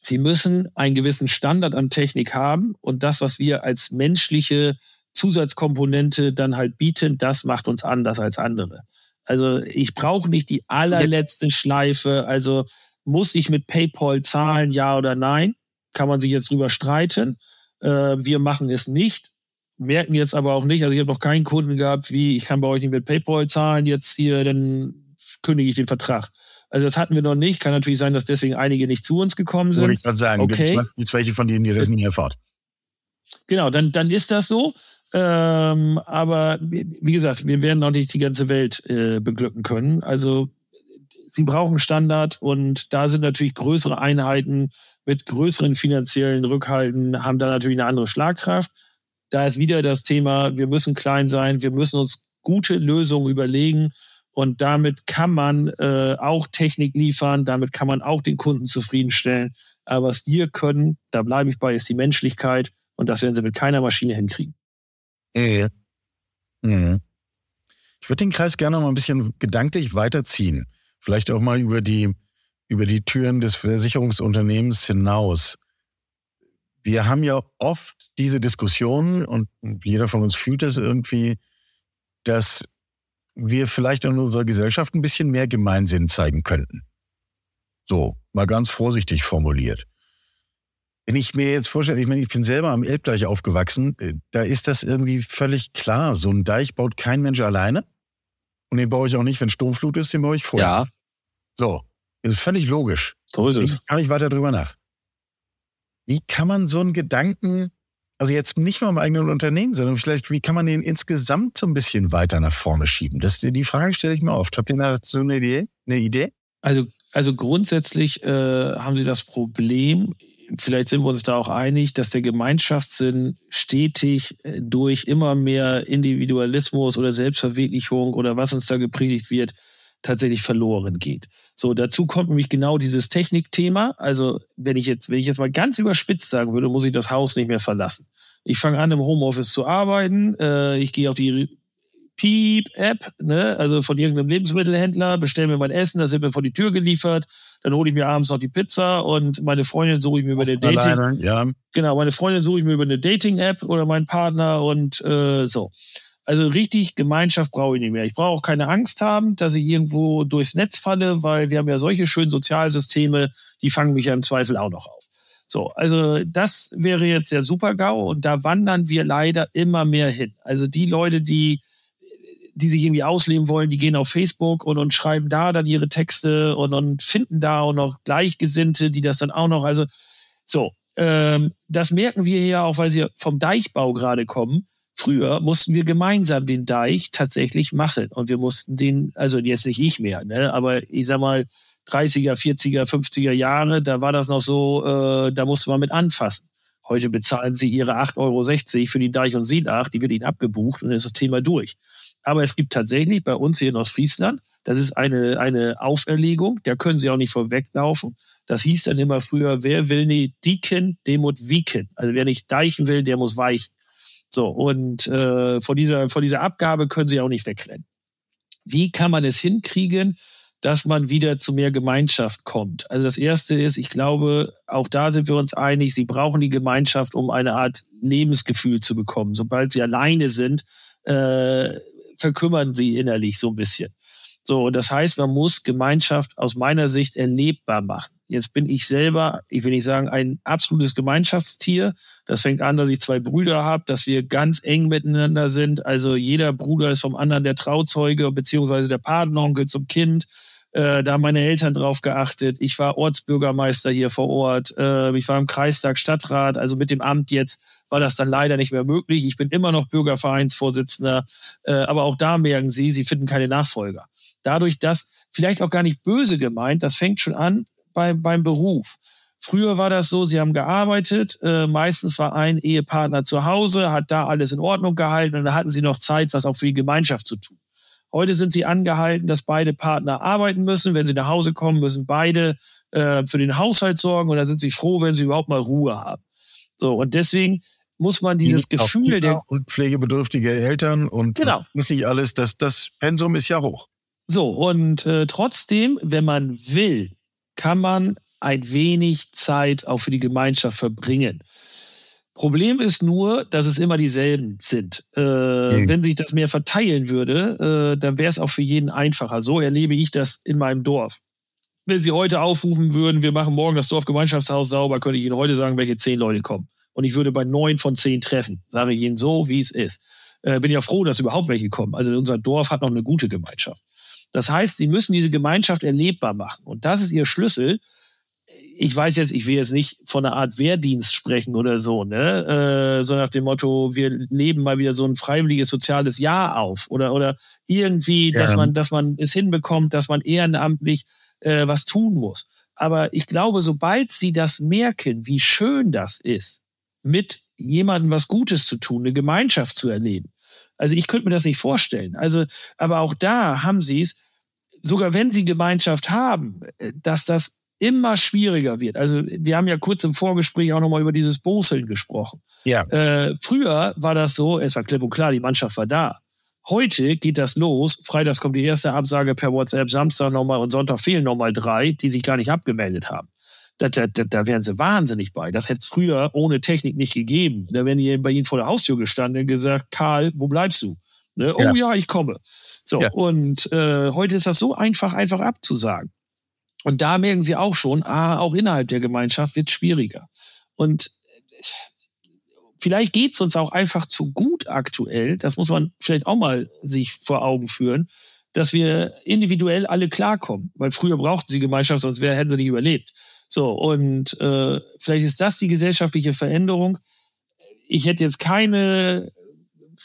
sie müssen einen gewissen Standard an Technik haben und das, was wir als menschliche Zusatzkomponente dann halt bieten, das macht uns anders als andere. Also ich brauche nicht die allerletzte Schleife. Also muss ich mit PayPal zahlen, ja oder nein? Kann man sich jetzt drüber streiten. Äh, wir machen es nicht, merken jetzt aber auch nicht. Also ich habe noch keinen Kunden gehabt, wie ich kann bei euch nicht mit PayPal zahlen, jetzt hier, dann kündige ich den Vertrag. Also das hatten wir noch nicht. Kann natürlich sein, dass deswegen einige nicht zu uns gekommen sind.
Wollte ich gerade sagen, okay. gibt es welche von denen, die das nie erfahrt.
Genau, dann, dann ist das so. Ähm, aber wie gesagt, wir werden auch nicht die ganze Welt äh, beglücken können. Also sie brauchen Standard und da sind natürlich größere Einheiten mit größeren finanziellen Rückhalten, haben da natürlich eine andere Schlagkraft. Da ist wieder das Thema, wir müssen klein sein, wir müssen uns gute Lösungen überlegen und damit kann man äh, auch Technik liefern, damit kann man auch den Kunden zufriedenstellen. Aber was wir können, da bleibe ich bei, ist die Menschlichkeit und das werden sie mit keiner Maschine hinkriegen.
Mhm. Mhm. Ich würde den Kreis gerne mal ein bisschen gedanklich weiterziehen. Vielleicht auch mal über die, über die Türen des Versicherungsunternehmens hinaus. Wir haben ja oft diese Diskussion und jeder von uns fühlt das irgendwie, dass wir vielleicht in unserer Gesellschaft ein bisschen mehr Gemeinsinn zeigen könnten. So, mal ganz vorsichtig formuliert. Wenn ich mir jetzt vorstelle, ich meine, ich bin selber am Elbdeich aufgewachsen, äh, da ist das irgendwie völlig klar. So ein Deich baut kein Mensch alleine. Und den baue ich auch nicht, wenn Sturmflut ist, den baue ich vorher.
Ja.
So, ist völlig logisch.
So ist es.
Ich gar nicht weiter drüber nach. Wie kann man so einen Gedanken, also jetzt nicht mal im eigenen Unternehmen, sondern vielleicht, wie kann man den insgesamt so ein bisschen weiter nach vorne schieben? Das, die Frage stelle ich mir oft. Habt ihr dazu eine Idee? Eine Idee?
Also, also grundsätzlich äh, haben Sie das Problem, vielleicht sind wir uns da auch einig, dass der Gemeinschaftssinn stetig äh, durch immer mehr Individualismus oder Selbstverwirklichung oder was uns da gepredigt wird, tatsächlich verloren geht. So, dazu kommt nämlich genau dieses Technikthema. Also, wenn ich jetzt, wenn ich jetzt mal ganz überspitzt sagen würde, muss ich das Haus nicht mehr verlassen. Ich fange an, im Homeoffice zu arbeiten. Äh, ich gehe auf die Piep-App, ne? also von irgendeinem Lebensmittelhändler, bestelle mir mein Essen, das wird mir vor die Tür geliefert, dann hole ich mir abends noch die Pizza und meine Freundin suche ich mir über eine Dating. Alleine, ja. Genau, meine Freundin suche ich mir über eine Dating-App oder meinen Partner und äh, so. Also richtig Gemeinschaft brauche ich nicht mehr. Ich brauche auch keine Angst haben, dass ich irgendwo durchs Netz falle, weil wir haben ja solche schönen Sozialsysteme, die fangen mich ja im Zweifel auch noch auf. So, also das wäre jetzt der Super-GAU und da wandern wir leider immer mehr hin. Also die Leute, die, die sich irgendwie ausleben wollen, die gehen auf Facebook und, und schreiben da dann ihre Texte und, und finden da auch noch Gleichgesinnte, die das dann auch noch, also so, ähm, das merken wir hier auch, weil sie vom Deichbau gerade kommen Früher mussten wir gemeinsam den Deich tatsächlich machen und wir mussten den, also jetzt nicht ich mehr, ne, aber ich sag mal 30er, 40er, 50er Jahre, da war das noch so, äh, da musste man mit anfassen. Heute bezahlen sie ihre 8,60 Euro für die Deich- und Siedach, die wird ihnen abgebucht und dann ist das Thema durch. Aber es gibt tatsächlich bei uns hier in Ostfriesland, das ist eine, eine Auferlegung, da können sie auch nicht vorweglaufen. Das hieß dann immer früher, wer will nicht dieken, dem muss wieken. Also wer nicht deichen will, der muss weichen. So, und äh, vor, dieser, vor dieser Abgabe können sie auch nicht wegrennen. Wie kann man es hinkriegen, dass man wieder zu mehr Gemeinschaft kommt? Also das Erste ist, ich glaube, auch da sind wir uns einig, sie brauchen die Gemeinschaft, um eine Art Lebensgefühl zu bekommen. Sobald sie alleine sind, äh, verkümmern sie innerlich so ein bisschen. So, das heißt, man muss Gemeinschaft aus meiner Sicht erlebbar machen. Jetzt bin ich selber, ich will nicht sagen, ein absolutes Gemeinschaftstier. Das fängt an, dass ich zwei Brüder habe, dass wir ganz eng miteinander sind. Also jeder Bruder ist vom anderen der Trauzeuge beziehungsweise der Patenonkel zum Kind. Äh, da haben meine Eltern drauf geachtet. Ich war Ortsbürgermeister hier vor Ort. Äh, ich war im Kreistag Stadtrat. Also mit dem Amt jetzt war das dann leider nicht mehr möglich. Ich bin immer noch Bürgervereinsvorsitzender. Äh, aber auch da merken Sie, Sie finden keine Nachfolger dadurch, dass vielleicht auch gar nicht böse gemeint, das fängt schon an bei, beim Beruf. Früher war das so, sie haben gearbeitet, äh, meistens war ein Ehepartner zu Hause, hat da alles in Ordnung gehalten und da hatten sie noch Zeit, was auch für die Gemeinschaft zu tun. Heute sind sie angehalten, dass beide Partner arbeiten müssen. Wenn sie nach Hause kommen, müssen beide äh, für den Haushalt sorgen und da sind sie froh, wenn sie überhaupt mal Ruhe haben. So, und deswegen muss man dieses die Gefühl der.
Und pflegebedürftige Eltern und genau. was nicht alles, das, das Pensum ist ja hoch.
So, und äh, trotzdem, wenn man will, kann man ein wenig Zeit auch für die Gemeinschaft verbringen. Problem ist nur, dass es immer dieselben sind. Äh, mhm. Wenn sich das mehr verteilen würde, äh, dann wäre es auch für jeden einfacher. So erlebe ich das in meinem Dorf. Wenn Sie heute aufrufen würden, wir machen morgen das Dorfgemeinschaftshaus sauber, könnte ich Ihnen heute sagen, welche zehn Leute kommen. Und ich würde bei neun von zehn treffen. Sage ich Ihnen so, wie es ist. Äh, bin ja froh, dass überhaupt welche kommen. Also unser Dorf hat noch eine gute Gemeinschaft. Das heißt, sie müssen diese Gemeinschaft erlebbar machen. Und das ist ihr Schlüssel. Ich weiß jetzt, ich will jetzt nicht von einer Art Wehrdienst sprechen oder so, ne? Äh, so nach dem Motto, wir leben mal wieder so ein freiwilliges soziales Jahr auf oder oder irgendwie, ja. dass man, dass man es hinbekommt, dass man ehrenamtlich äh, was tun muss. Aber ich glaube, sobald sie das merken, wie schön das ist, mit jemandem was Gutes zu tun, eine Gemeinschaft zu erleben, also ich könnte mir das nicht vorstellen. Also, aber auch da haben sie es, sogar wenn sie Gemeinschaft haben, äh, dass das immer schwieriger wird. Also wir haben ja kurz im Vorgespräch auch nochmal über dieses Boseln gesprochen. Ja. Äh, früher war das so, es war klipp und klar, die Mannschaft war da. Heute geht das los. Freitags kommt die erste Absage per WhatsApp, Samstag nochmal und Sonntag fehlen nochmal drei, die sich gar nicht abgemeldet haben da, da, da wären sie wahnsinnig bei. Das hätte es früher ohne Technik nicht gegeben. Da wären die bei ihnen vor der Haustür gestanden und gesagt, Karl, wo bleibst du? Ne? Oh ja. ja, ich komme. So, ja. und äh, heute ist das so einfach, einfach abzusagen. Und da merken sie auch schon, ah, auch innerhalb der Gemeinschaft wird es schwieriger. Und vielleicht geht es uns auch einfach zu gut aktuell, das muss man vielleicht auch mal sich vor Augen führen, dass wir individuell alle klarkommen. Weil früher brauchten sie Gemeinschaft, sonst wär, hätten sie nicht überlebt. So, und äh, vielleicht ist das die gesellschaftliche Veränderung. Ich hätte jetzt keine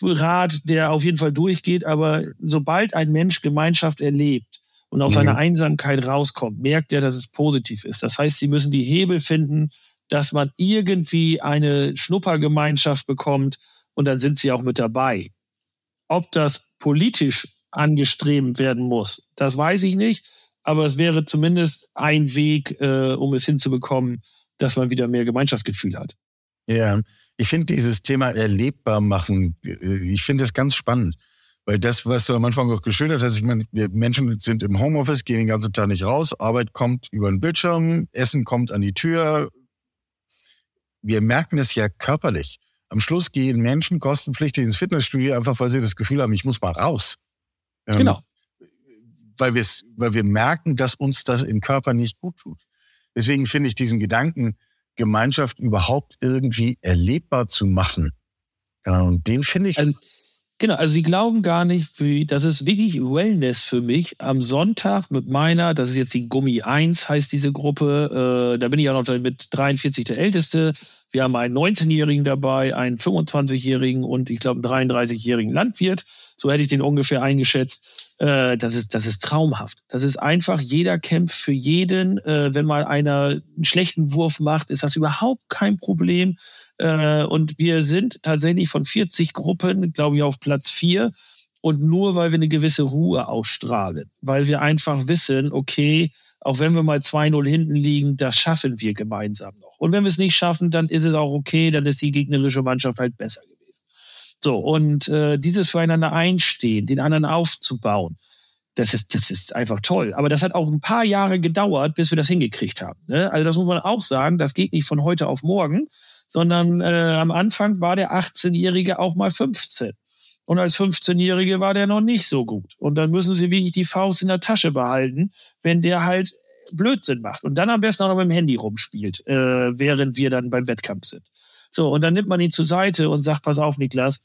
Rat, der auf jeden Fall durchgeht, aber sobald ein Mensch Gemeinschaft erlebt und aus mhm. seiner Einsamkeit rauskommt, merkt er, dass es positiv ist. Das heißt, sie müssen die Hebel finden, dass man irgendwie eine Schnuppergemeinschaft bekommt und dann sind sie auch mit dabei. Ob das politisch angestrebt werden muss, das weiß ich nicht aber es wäre zumindest ein Weg, äh, um es hinzubekommen, dass man wieder mehr Gemeinschaftsgefühl hat.
Ja, ich finde dieses Thema erlebbar machen, äh, ich finde es ganz spannend, Weil das, was du am Anfang auch geschildert hast, ich meine, wir Menschen sind im Homeoffice, gehen den ganzen Tag nicht raus, Arbeit kommt über den Bildschirm, Essen kommt an die Tür. Wir merken es ja körperlich. Am Schluss gehen Menschen kostenpflichtig ins Fitnessstudio, einfach weil sie das Gefühl haben, ich muss mal raus.
Ähm, genau.
Weil, wir's, weil wir merken, dass uns das im Körper nicht gut tut. Deswegen finde ich diesen Gedanken, Gemeinschaft überhaupt irgendwie erlebbar zu machen, ja, und den finde ich.
Also, Genau, also sie glauben gar nicht, wie, das ist wirklich Wellness für mich. Am Sonntag mit meiner, das ist jetzt die Gummi 1, heißt diese Gruppe, äh, da bin ich auch noch mit 43 der Älteste. Wir haben einen 19-Jährigen dabei, einen 25-Jährigen und ich glaube einen 33-jährigen Landwirt. So hätte ich den ungefähr eingeschätzt. Äh, das, ist, das ist traumhaft. Das ist einfach, jeder kämpft für jeden. Äh, wenn mal einer einen schlechten Wurf macht, ist das überhaupt kein Problem. Äh, und wir sind tatsächlich von 40 Gruppen, glaube ich, auf Platz 4. Und nur weil wir eine gewisse Ruhe ausstrahlen, weil wir einfach wissen, okay, auch wenn wir mal 2-0 hinten liegen, das schaffen wir gemeinsam noch. Und wenn wir es nicht schaffen, dann ist es auch okay, dann ist die gegnerische Mannschaft halt besser gewesen. So, und äh, dieses füreinander einstehen, den anderen aufzubauen, das ist, das ist einfach toll. Aber das hat auch ein paar Jahre gedauert, bis wir das hingekriegt haben. Ne? Also das muss man auch sagen, das geht nicht von heute auf morgen, sondern äh, am Anfang war der 18-Jährige auch mal 15. Und als 15-Jährige war der noch nicht so gut. Und dann müssen sie wirklich die Faust in der Tasche behalten, wenn der halt Blödsinn macht. Und dann am besten auch noch mit dem Handy rumspielt, äh, während wir dann beim Wettkampf sind. So, und dann nimmt man ihn zur Seite und sagt, pass auf, Niklas,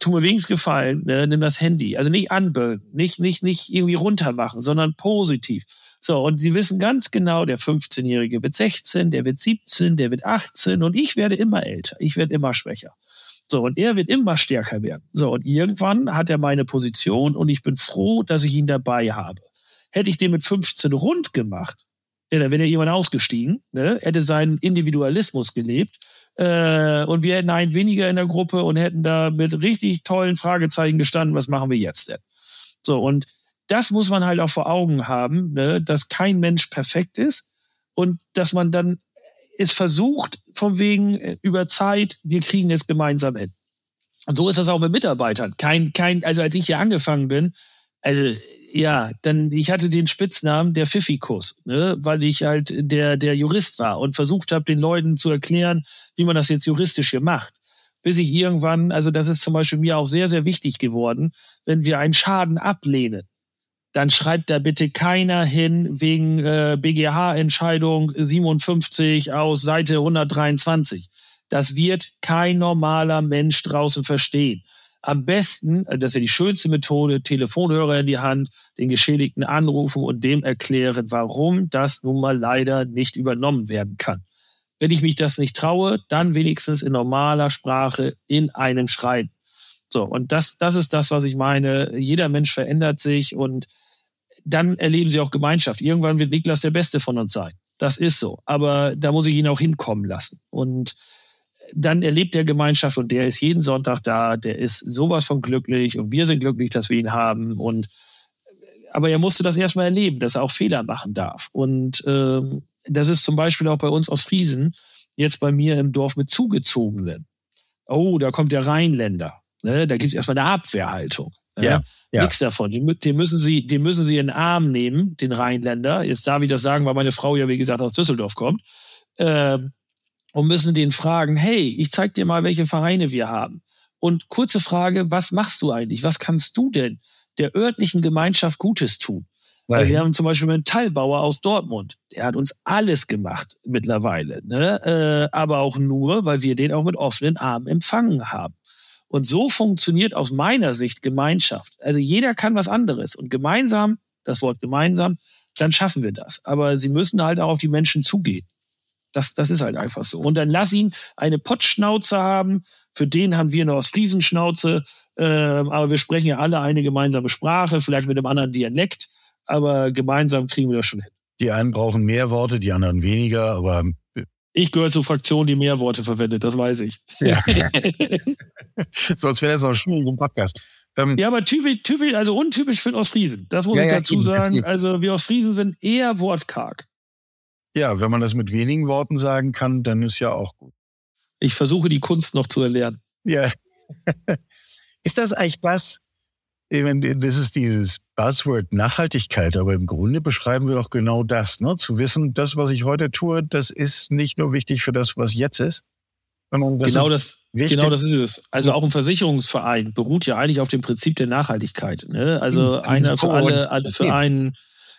tu mir wenigstens gefallen, ne, nimm das Handy. Also nicht anbögen, nicht, nicht, nicht irgendwie runtermachen, sondern positiv. So, und sie wissen ganz genau, der 15-Jährige wird 16, der wird 17, der wird 18 und ich werde immer älter, ich werde immer schwächer. So, und er wird immer stärker werden. So, und irgendwann hat er meine Position und ich bin froh, dass ich ihn dabei habe. Hätte ich den mit 15 rund gemacht, ja, dann wäre irgendwann ausgestiegen, ne, hätte seinen Individualismus gelebt äh, und wir hätten einen weniger in der Gruppe und hätten da mit richtig tollen Fragezeichen gestanden, was machen wir jetzt denn? So, und das muss man halt auch vor Augen haben, ne, dass kein Mensch perfekt ist und dass man dann es versucht, von wegen äh, über Zeit, wir kriegen es gemeinsam hin. Und so ist das auch mit Mitarbeitern. Kein, kein, also als ich hier angefangen bin, also ja, dann ich hatte den Spitznamen der Pfiffikus, ne, weil ich halt der der Jurist war und versucht habe, den Leuten zu erklären, wie man das jetzt juristisch hier macht. Bis ich irgendwann, also das ist zum Beispiel mir auch sehr sehr wichtig geworden, wenn wir einen Schaden ablehnen, dann schreibt da bitte keiner hin wegen äh, BGH-Entscheidung 57 aus Seite 123. Das wird kein normaler Mensch draußen verstehen. Am besten, äh, das ist ja die schönste Methode, Telefonhörer in die Hand, den Geschädigten anrufen und dem erklären, warum das nun mal leider nicht übernommen werden kann. Wenn ich mich das nicht traue, dann wenigstens in normaler Sprache in einem Schreiben. So, und das, das ist das, was ich meine. Jeder Mensch verändert sich und dann erleben sie auch Gemeinschaft. Irgendwann wird Niklas der Beste von uns sein. Das ist so. Aber da muss ich ihn auch hinkommen lassen. Und dann erlebt er Gemeinschaft und der ist jeden Sonntag da. Der ist sowas von glücklich und wir sind glücklich, dass wir ihn haben. Und aber er musste das erstmal erleben, dass er auch Fehler machen darf. Und ähm, das ist zum Beispiel auch bei uns aus Friesen, jetzt bei mir im Dorf mit Zugezogenen. Oh, da kommt der Rheinländer. Ne? Da gibt es erstmal eine Abwehrhaltung.
Ja. Ja.
Nichts davon. Den, den, müssen Sie, den müssen Sie in den Arm nehmen, den Rheinländer. Jetzt darf ich das sagen, weil meine Frau ja, wie gesagt, aus Düsseldorf kommt. Ähm, und müssen den fragen, hey, ich zeig dir mal, welche Vereine wir haben. Und kurze Frage, was machst du eigentlich? Was kannst du denn der örtlichen Gemeinschaft Gutes tun? Weil wir haben zum Beispiel einen Metallbauer aus Dortmund, der hat uns alles gemacht mittlerweile. Ne? Äh, aber auch nur, weil wir den auch mit offenen Armen empfangen haben. Und so funktioniert aus meiner Sicht Gemeinschaft. Also jeder kann was anderes und gemeinsam, das Wort gemeinsam, dann schaffen wir das. Aber sie müssen halt auch auf die Menschen zugehen. Das, das ist halt einfach so. Und dann lass ihn eine Pottschnauze haben. Für den haben wir eine Ostfriesenschnauze. Äh, aber wir sprechen ja alle eine gemeinsame Sprache, vielleicht mit einem anderen Dialekt. Aber gemeinsam kriegen wir das schon hin.
Die einen brauchen mehr Worte, die anderen weniger. Aber
ich gehöre zur Fraktion, die mehr Worte verwendet, das weiß ich. Ja.
Sonst wäre das auch schwierig im Podcast.
Ähm, ja, aber typisch, typisch, also untypisch für Ostfriesen. Das muss ja, ich dazu ja, sagen. Also wir Ostfriesen sind eher wortkarg.
Ja, wenn man das mit wenigen Worten sagen kann, dann ist ja auch gut.
Ich versuche die Kunst noch zu erlernen.
Ja. ist das eigentlich das, das ist dieses Buzzword Nachhaltigkeit, aber im Grunde beschreiben wir doch genau das, ne? Zu wissen, das, was ich heute tue, das ist nicht nur wichtig für das, was jetzt ist,
sondern das genau das, wichtig. genau das ist es. Also auch ein Versicherungsverein beruht ja eigentlich auf dem Prinzip der Nachhaltigkeit. Ne? Also einer für alle, alle für einen.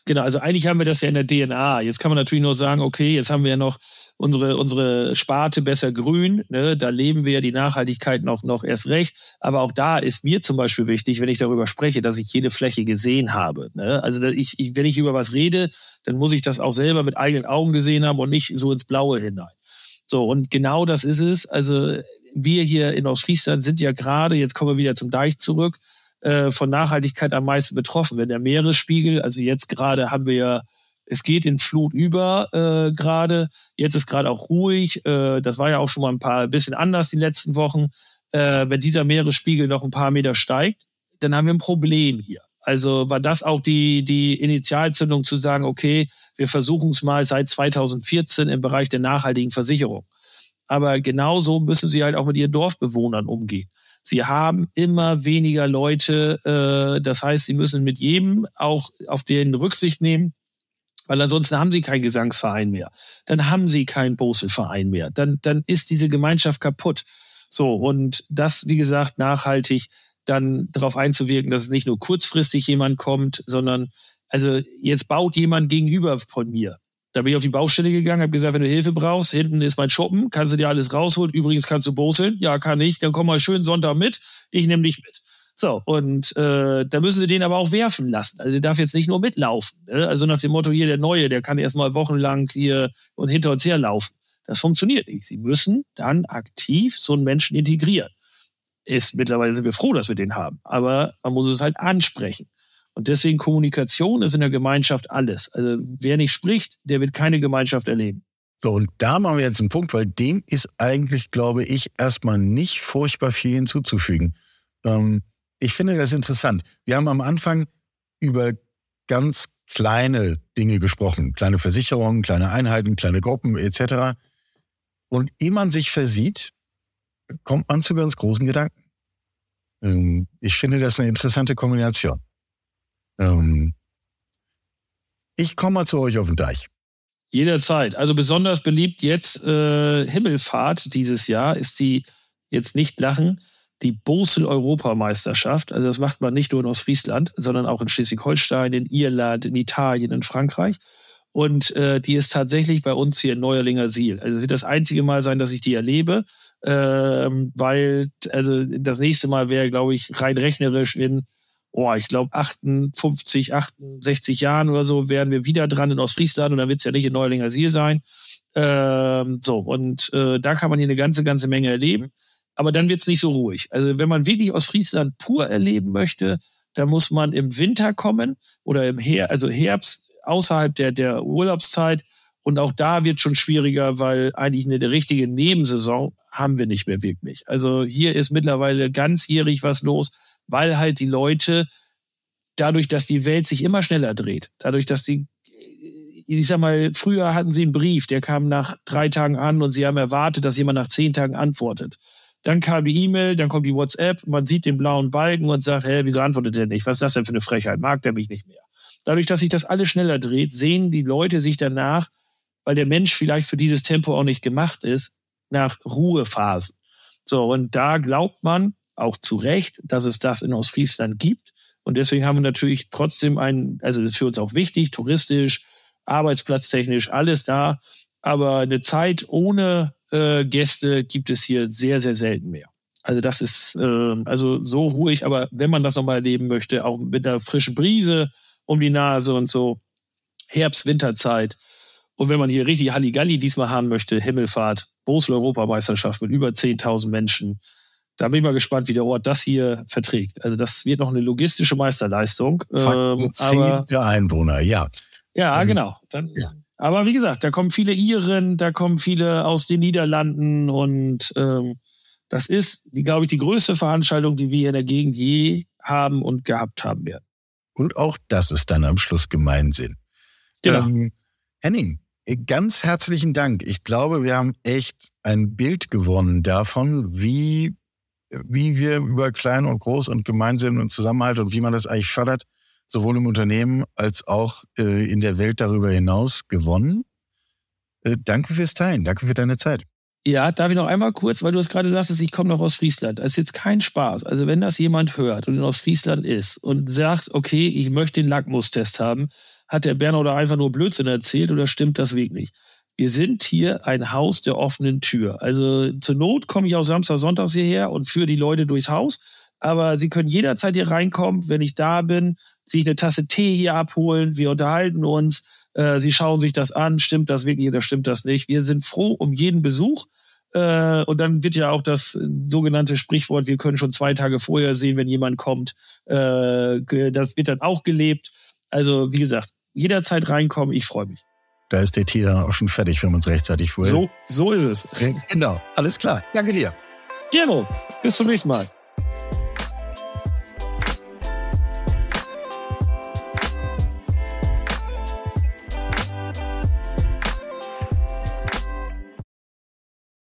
Genau, also eigentlich haben wir das ja in der DNA. Jetzt kann man natürlich nur sagen, okay, jetzt haben wir ja noch unsere, unsere Sparte besser grün. Ne? Da leben wir die Nachhaltigkeit noch, noch erst recht. Aber auch da ist mir zum Beispiel wichtig, wenn ich darüber spreche, dass ich jede Fläche gesehen habe. Ne? Also ich, ich, wenn ich über was rede, dann muss ich das auch selber mit eigenen Augen gesehen haben und nicht so ins Blaue hinein. So, und genau das ist es. Also wir hier in Ostfriesland sind ja gerade, jetzt kommen wir wieder zum Deich zurück, äh, von Nachhaltigkeit am meisten betroffen. Wenn der Meeresspiegel, also jetzt gerade haben wir ja es geht in Flut über äh, gerade. Jetzt ist gerade auch ruhig. Äh, das war ja auch schon mal ein paar bisschen anders die letzten Wochen. Äh, wenn dieser Meeresspiegel noch ein paar Meter steigt, dann haben wir ein Problem hier. Also war das auch die, die Initialzündung zu sagen, okay, wir versuchen es mal seit 2014 im Bereich der nachhaltigen Versicherung. Aber genauso müssen sie halt auch mit ihren Dorfbewohnern umgehen. Sie haben immer weniger Leute. Äh, das heißt, sie müssen mit jedem auch auf den Rücksicht nehmen, weil ansonsten haben sie keinen Gesangsverein mehr. Dann haben sie keinen Boselverein mehr. Dann, dann ist diese Gemeinschaft kaputt. So, und das, wie gesagt, nachhaltig dann darauf einzuwirken, dass es nicht nur kurzfristig jemand kommt, sondern also jetzt baut jemand gegenüber von mir. Da bin ich auf die Baustelle gegangen, habe gesagt, wenn du Hilfe brauchst, hinten ist mein Schuppen, kannst du dir alles rausholen. Übrigens kannst du boseln. Ja, kann ich. Dann komm mal schön Sonntag mit. Ich nehme dich mit. So, und äh, da müssen sie den aber auch werfen lassen. Also der darf jetzt nicht nur mitlaufen. Ne? Also nach dem Motto, hier der Neue, der kann erstmal wochenlang hier und hinter uns herlaufen. Das funktioniert nicht. Sie müssen dann aktiv so einen Menschen integrieren. Ist mittlerweile sind wir froh, dass wir den haben. Aber man muss es halt ansprechen. Und deswegen Kommunikation ist in der Gemeinschaft alles. Also wer nicht spricht, der wird keine Gemeinschaft erleben.
So, und da machen wir jetzt einen Punkt, weil dem ist eigentlich, glaube ich, erstmal nicht furchtbar viel hinzuzufügen. Ähm, ich finde das interessant. Wir haben am Anfang über ganz kleine Dinge gesprochen. Kleine Versicherungen, kleine Einheiten, kleine Gruppen etc. Und ehe man sich versieht, kommt man zu ganz großen Gedanken. Ähm, ich finde das eine interessante Kombination. Ähm, ich komme mal zu euch auf den Deich.
Jederzeit. Also besonders beliebt jetzt äh, Himmelfahrt dieses Jahr ist die jetzt nicht lachen, die Bosel-Europameisterschaft. Also das macht man nicht nur in Ostfriesland, sondern auch in Schleswig-Holstein, in Irland, in Italien, in Frankreich. Und äh, die ist tatsächlich bei uns hier in Neuerlinger Siel. Also es wird das einzige Mal sein, dass ich die erlebe, ähm, weil also das nächste Mal wäre, glaube ich, rein rechnerisch in, oh, ich glaube 58, 68 Jahren oder so wären wir wieder dran in Ostfriesland und dann wird es ja nicht in Neuerlinger Siel sein. Ähm, so, und äh, da kann man hier eine ganze, ganze Menge erleben aber dann wird es nicht so ruhig. Also wenn man wirklich aus Friesland pur erleben möchte, da muss man im Winter kommen oder im Her also Herbst außerhalb der, der Urlaubszeit. Und auch da wird schon schwieriger, weil eigentlich eine richtige Nebensaison haben wir nicht mehr wirklich. Also hier ist mittlerweile ganzjährig was los, weil halt die Leute dadurch, dass die Welt sich immer schneller dreht, dadurch, dass die, ich sag mal, früher hatten sie einen Brief, der kam nach drei Tagen an und sie haben erwartet, dass jemand nach zehn Tagen antwortet. Dann kam die E-Mail, dann kommt die WhatsApp, man sieht den blauen Balken und sagt, hä, wieso antwortet der nicht? Was ist das denn für eine Frechheit? Mag der mich nicht mehr? Dadurch, dass sich das alles schneller dreht, sehen die Leute sich danach, weil der Mensch vielleicht für dieses Tempo auch nicht gemacht ist, nach Ruhephasen. So, und da glaubt man auch zu Recht, dass es das in Ostfriesland gibt. Und deswegen haben wir natürlich trotzdem ein, also das ist für uns auch wichtig, touristisch, arbeitsplatztechnisch, alles da. Aber eine Zeit ohne äh, Gäste gibt es hier sehr, sehr selten mehr. Also das ist äh, also so ruhig, aber wenn man das nochmal erleben möchte, auch mit einer frischen Brise um die Nase und so, Herbst, Winterzeit. Und wenn man hier richtig Halligalli diesmal haben möchte, Himmelfahrt, Bosel-Europameisterschaft mit über 10.000 Menschen, da bin ich mal gespannt, wie der Ort das hier verträgt. Also das wird noch eine logistische Meisterleistung.
Ähm, aber, Einwohner, ja.
Ja, ähm, genau. Dann, ja. Aber wie gesagt, da kommen viele Iren, da kommen viele aus den Niederlanden und ähm, das ist, glaube ich, die größte Veranstaltung, die wir in der Gegend je haben und gehabt haben werden.
Und auch das ist dann am Schluss Gemeinsinn. Genau. Ähm, Henning, ganz herzlichen Dank. Ich glaube, wir haben echt ein Bild gewonnen davon, wie wie wir über Klein und Groß und Gemeinsinn und Zusammenhalt und wie man das eigentlich fördert, sowohl im Unternehmen als auch äh, in der Welt darüber hinaus gewonnen. Äh, danke fürs Teilen, danke für deine Zeit.
Ja, darf ich noch einmal kurz, weil du es gerade sagtest, ich komme noch aus Friesland. Das ist jetzt kein Spaß. Also wenn das jemand hört und in Ostfriesland ist und sagt, okay, ich möchte den Lackmustest haben, hat der Berner oder einfach nur Blödsinn erzählt oder stimmt das wirklich nicht? Wir sind hier ein Haus der offenen Tür. Also zur Not komme ich auch Samstag, Sonntags hierher und führe die Leute durchs Haus. Aber Sie können jederzeit hier reinkommen, wenn ich da bin, sich eine Tasse Tee hier abholen. Wir unterhalten uns äh, sie schauen sich das an, stimmt das wirklich oder stimmt das nicht. Wir sind froh um jeden Besuch. Äh, und dann wird ja auch das sogenannte Sprichwort, wir können schon zwei Tage vorher sehen, wenn jemand kommt. Äh, das wird dann auch gelebt. Also, wie gesagt, jederzeit reinkommen, ich freue mich.
Da ist der Tee dann auch schon fertig, wenn man es rechtzeitig vorher.
So, so ist es.
Genau, alles klar. Danke dir.
Gerne. Bis zum nächsten Mal.